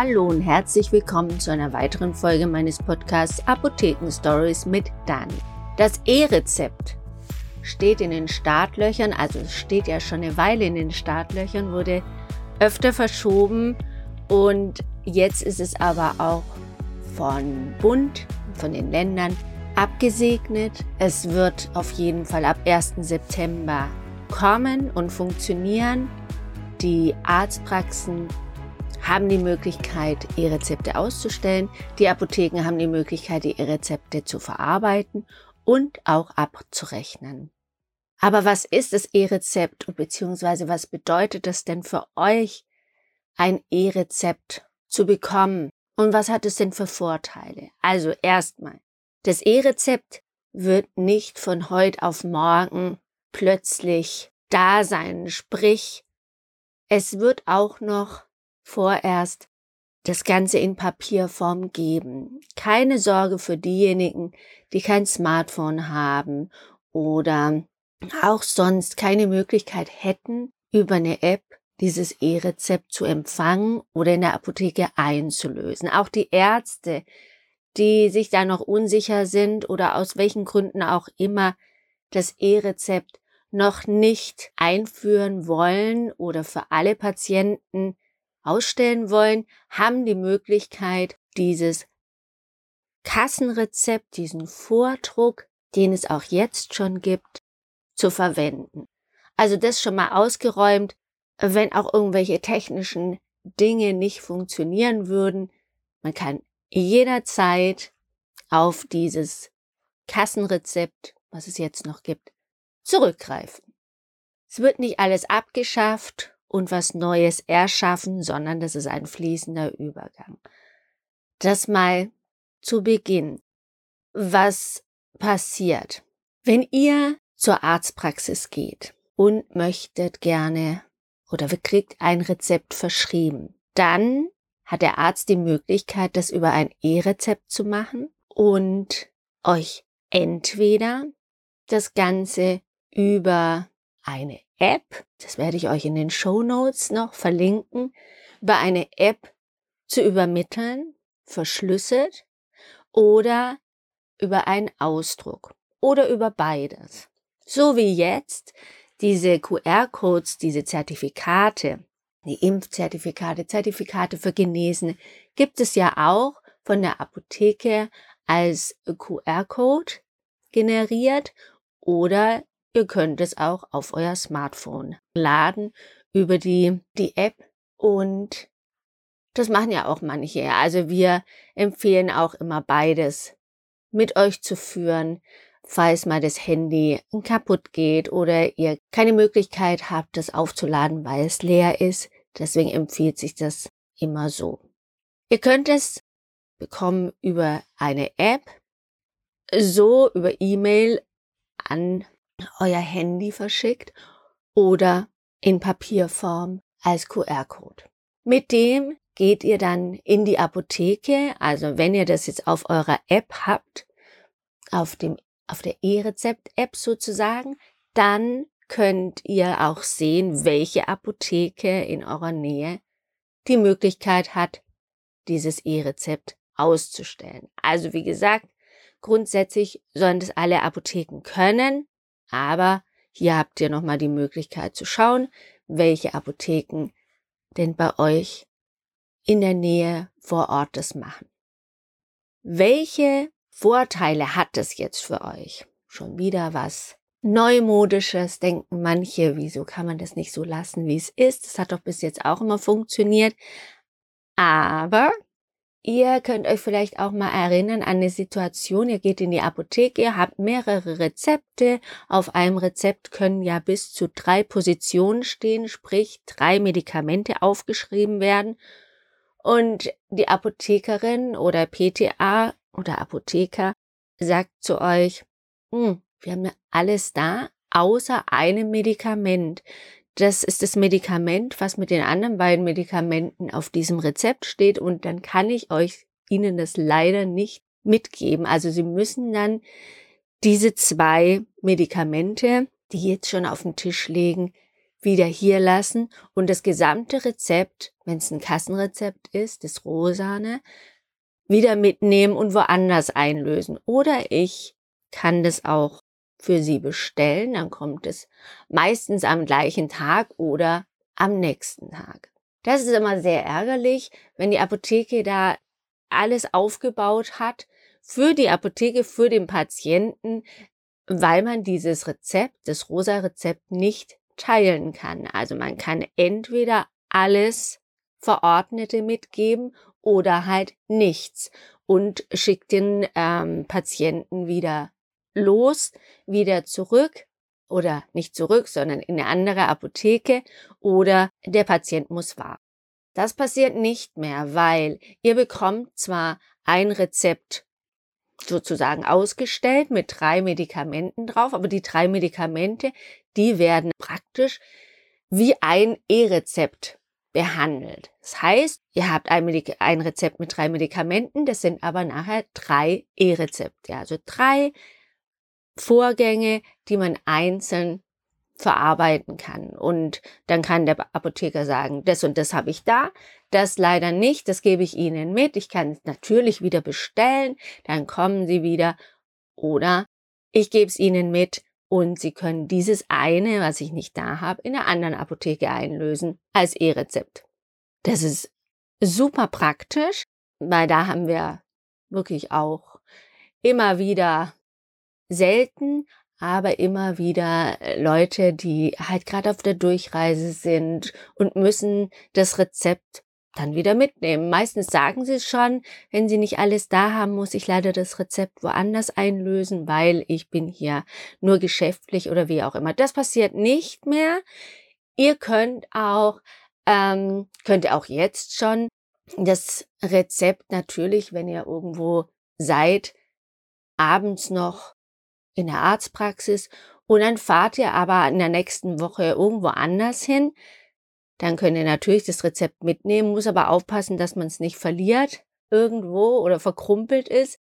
Hallo und herzlich willkommen zu einer weiteren Folge meines Podcasts Apotheken Stories mit Dani. Das E-Rezept steht in den Startlöchern, also steht ja schon eine Weile in den Startlöchern, wurde öfter verschoben und jetzt ist es aber auch von Bund, von den Ländern abgesegnet. Es wird auf jeden Fall ab 1. September kommen und funktionieren. Die Arztpraxen haben die Möglichkeit, E-Rezepte auszustellen. Die Apotheken haben die Möglichkeit, die E-Rezepte zu verarbeiten und auch abzurechnen. Aber was ist das E-Rezept beziehungsweise was bedeutet es denn für euch, ein E-Rezept zu bekommen? Und was hat es denn für Vorteile? Also erstmal, das E-Rezept wird nicht von heute auf morgen plötzlich da sein. Sprich, es wird auch noch vorerst das Ganze in Papierform geben. Keine Sorge für diejenigen, die kein Smartphone haben oder auch sonst keine Möglichkeit hätten, über eine App dieses E-Rezept zu empfangen oder in der Apotheke einzulösen. Auch die Ärzte, die sich da noch unsicher sind oder aus welchen Gründen auch immer das E-Rezept noch nicht einführen wollen oder für alle Patienten ausstellen wollen, haben die Möglichkeit, dieses Kassenrezept, diesen Vordruck, den es auch jetzt schon gibt, zu verwenden. Also das schon mal ausgeräumt, wenn auch irgendwelche technischen Dinge nicht funktionieren würden. Man kann jederzeit auf dieses Kassenrezept, was es jetzt noch gibt, zurückgreifen. Es wird nicht alles abgeschafft und was Neues erschaffen, sondern das ist ein fließender Übergang. Das mal zu Beginn. Was passiert? Wenn ihr zur Arztpraxis geht und möchtet gerne oder kriegt ein Rezept verschrieben, dann hat der Arzt die Möglichkeit, das über ein E-Rezept zu machen und euch entweder das Ganze über eine App, das werde ich euch in den Show Notes noch verlinken, über eine App zu übermitteln, verschlüsselt oder über einen Ausdruck oder über beides. So wie jetzt diese QR-Codes, diese Zertifikate, die Impfzertifikate, Zertifikate für Genesene, gibt es ja auch von der Apotheke als QR-Code generiert oder Ihr könnt es auch auf euer Smartphone laden über die, die App und das machen ja auch manche. Also wir empfehlen auch immer beides mit euch zu führen, falls mal das Handy kaputt geht oder ihr keine Möglichkeit habt, das aufzuladen, weil es leer ist. Deswegen empfiehlt sich das immer so. Ihr könnt es bekommen über eine App, so über E-Mail an euer Handy verschickt oder in Papierform als QR-Code. Mit dem geht ihr dann in die Apotheke, also wenn ihr das jetzt auf eurer App habt, auf dem, auf der E-Rezept-App sozusagen, dann könnt ihr auch sehen, welche Apotheke in eurer Nähe die Möglichkeit hat, dieses E-Rezept auszustellen. Also wie gesagt, grundsätzlich sollen das alle Apotheken können. Aber hier habt ihr nochmal die Möglichkeit zu schauen, welche Apotheken denn bei euch in der Nähe vor Ort das machen. Welche Vorteile hat es jetzt für euch? Schon wieder was Neumodisches, denken manche, wieso kann man das nicht so lassen, wie es ist? Das hat doch bis jetzt auch immer funktioniert. Aber Ihr könnt euch vielleicht auch mal erinnern an eine Situation, ihr geht in die Apotheke, ihr habt mehrere Rezepte. Auf einem Rezept können ja bis zu drei Positionen stehen, sprich drei Medikamente aufgeschrieben werden. Und die Apothekerin oder PTA oder Apotheker sagt zu euch, hm, wir haben ja alles da, außer einem Medikament. Das ist das Medikament, was mit den anderen beiden Medikamenten auf diesem Rezept steht und dann kann ich euch Ihnen das leider nicht mitgeben. Also Sie müssen dann diese zwei Medikamente, die jetzt schon auf dem Tisch liegen, wieder hier lassen und das gesamte Rezept, wenn es ein Kassenrezept ist, das Rosane, wieder mitnehmen und woanders einlösen. Oder ich kann das auch für Sie bestellen, dann kommt es meistens am gleichen Tag oder am nächsten Tag. Das ist immer sehr ärgerlich, wenn die Apotheke da alles aufgebaut hat für die Apotheke, für den Patienten, weil man dieses Rezept, das rosa Rezept nicht teilen kann. Also man kann entweder alles Verordnete mitgeben oder halt nichts und schickt den ähm, Patienten wieder los, wieder zurück oder nicht zurück, sondern in eine andere Apotheke oder der Patient muss warten. Das passiert nicht mehr, weil ihr bekommt zwar ein Rezept sozusagen ausgestellt mit drei Medikamenten drauf, aber die drei Medikamente, die werden praktisch wie ein E-Rezept behandelt. Das heißt, ihr habt ein, ein Rezept mit drei Medikamenten, das sind aber nachher drei E-Rezepte, also drei Vorgänge, die man einzeln verarbeiten kann. Und dann kann der Apotheker sagen, das und das habe ich da, das leider nicht, das gebe ich Ihnen mit. Ich kann es natürlich wieder bestellen, dann kommen Sie wieder. Oder ich gebe es Ihnen mit und Sie können dieses eine, was ich nicht da habe, in einer anderen Apotheke einlösen als E-Rezept. Das ist super praktisch, weil da haben wir wirklich auch immer wieder selten, aber immer wieder äh, Leute, die halt gerade auf der Durchreise sind und müssen das Rezept dann wieder mitnehmen. Meistens sagen sie es schon, wenn sie nicht alles da haben, muss ich leider das Rezept woanders einlösen, weil ich bin hier nur geschäftlich oder wie auch immer. Das passiert nicht mehr. Ihr könnt auch, ähm, könnt auch jetzt schon das Rezept natürlich, wenn ihr irgendwo seid, abends noch in der Arztpraxis und dann fahrt ihr aber in der nächsten Woche irgendwo anders hin, dann könnt ihr natürlich das Rezept mitnehmen, muss aber aufpassen, dass man es nicht verliert irgendwo oder verkrumpelt ist.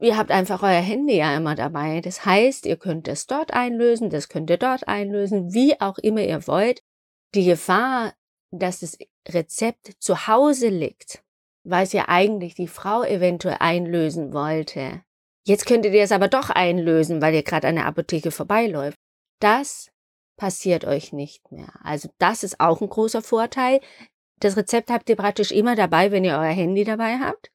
Ihr habt einfach euer Handy ja immer dabei. Das heißt, ihr könnt es dort einlösen, das könnt ihr dort einlösen, wie auch immer ihr wollt. Die Gefahr, dass das Rezept zu Hause liegt, weil es ja eigentlich die Frau eventuell einlösen wollte, Jetzt könntet ihr es aber doch einlösen, weil ihr gerade an der Apotheke vorbeiläuft. Das passiert euch nicht mehr. Also das ist auch ein großer Vorteil. Das Rezept habt ihr praktisch immer dabei, wenn ihr euer Handy dabei habt.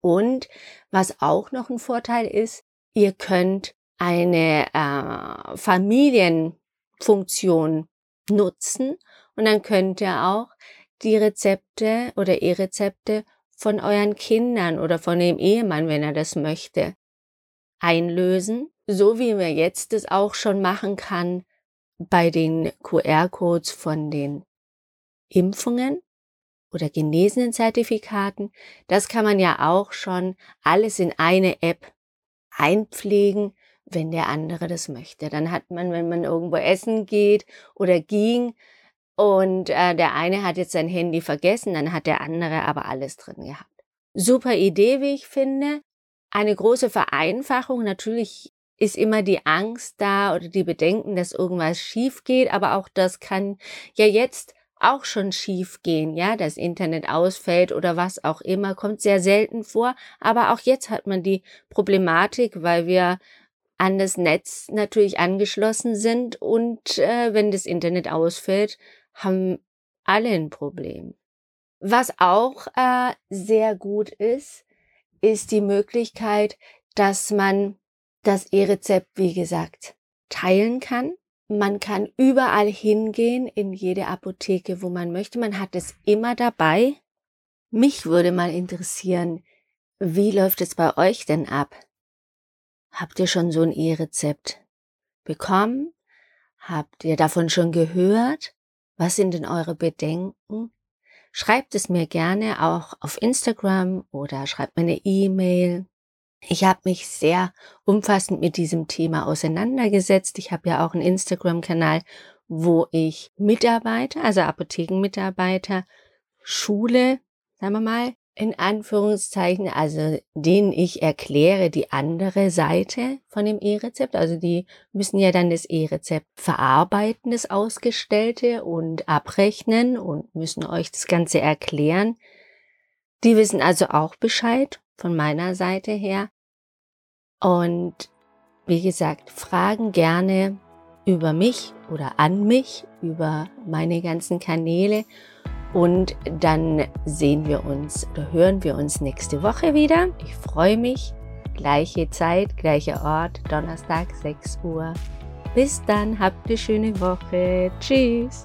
Und was auch noch ein Vorteil ist, ihr könnt eine äh, Familienfunktion nutzen und dann könnt ihr auch die Rezepte oder E-Rezepte von euren Kindern oder von dem Ehemann, wenn er das möchte, einlösen, so wie man jetzt es auch schon machen kann bei den QR-Codes von den Impfungen oder genesenen Zertifikaten. Das kann man ja auch schon alles in eine App einpflegen, wenn der andere das möchte. Dann hat man, wenn man irgendwo essen geht oder ging und äh, der eine hat jetzt sein Handy vergessen, dann hat der andere aber alles drin gehabt. Super Idee, wie ich finde eine große Vereinfachung. Natürlich ist immer die Angst da oder die Bedenken, dass irgendwas schief geht, aber auch das kann ja jetzt auch schon schief gehen, ja, das Internet ausfällt oder was auch immer, kommt sehr selten vor, aber auch jetzt hat man die Problematik, weil wir an das Netz natürlich angeschlossen sind und äh, wenn das Internet ausfällt, haben alle ein Problem. Was auch äh, sehr gut ist, ist die Möglichkeit, dass man das E-Rezept, wie gesagt, teilen kann. Man kann überall hingehen, in jede Apotheke, wo man möchte. Man hat es immer dabei. Mich würde mal interessieren, wie läuft es bei euch denn ab? Habt ihr schon so ein E-Rezept bekommen? Habt ihr davon schon gehört? Was sind denn eure Bedenken? Schreibt es mir gerne auch auf Instagram oder schreibt mir eine E-Mail. Ich habe mich sehr umfassend mit diesem Thema auseinandergesetzt. Ich habe ja auch einen Instagram-Kanal, wo ich Mitarbeiter, also Apothekenmitarbeiter, Schule, sagen wir mal, in Anführungszeichen, also denen ich erkläre die andere Seite von dem E-Rezept. Also die müssen ja dann das E-Rezept verarbeiten, das Ausgestellte und abrechnen und müssen euch das Ganze erklären. Die wissen also auch Bescheid von meiner Seite her. Und wie gesagt, fragen gerne über mich oder an mich, über meine ganzen Kanäle. Und dann sehen wir uns oder hören wir uns nächste Woche wieder. Ich freue mich. Gleiche Zeit, gleicher Ort, Donnerstag 6 Uhr. Bis dann, habt eine schöne Woche. Tschüss.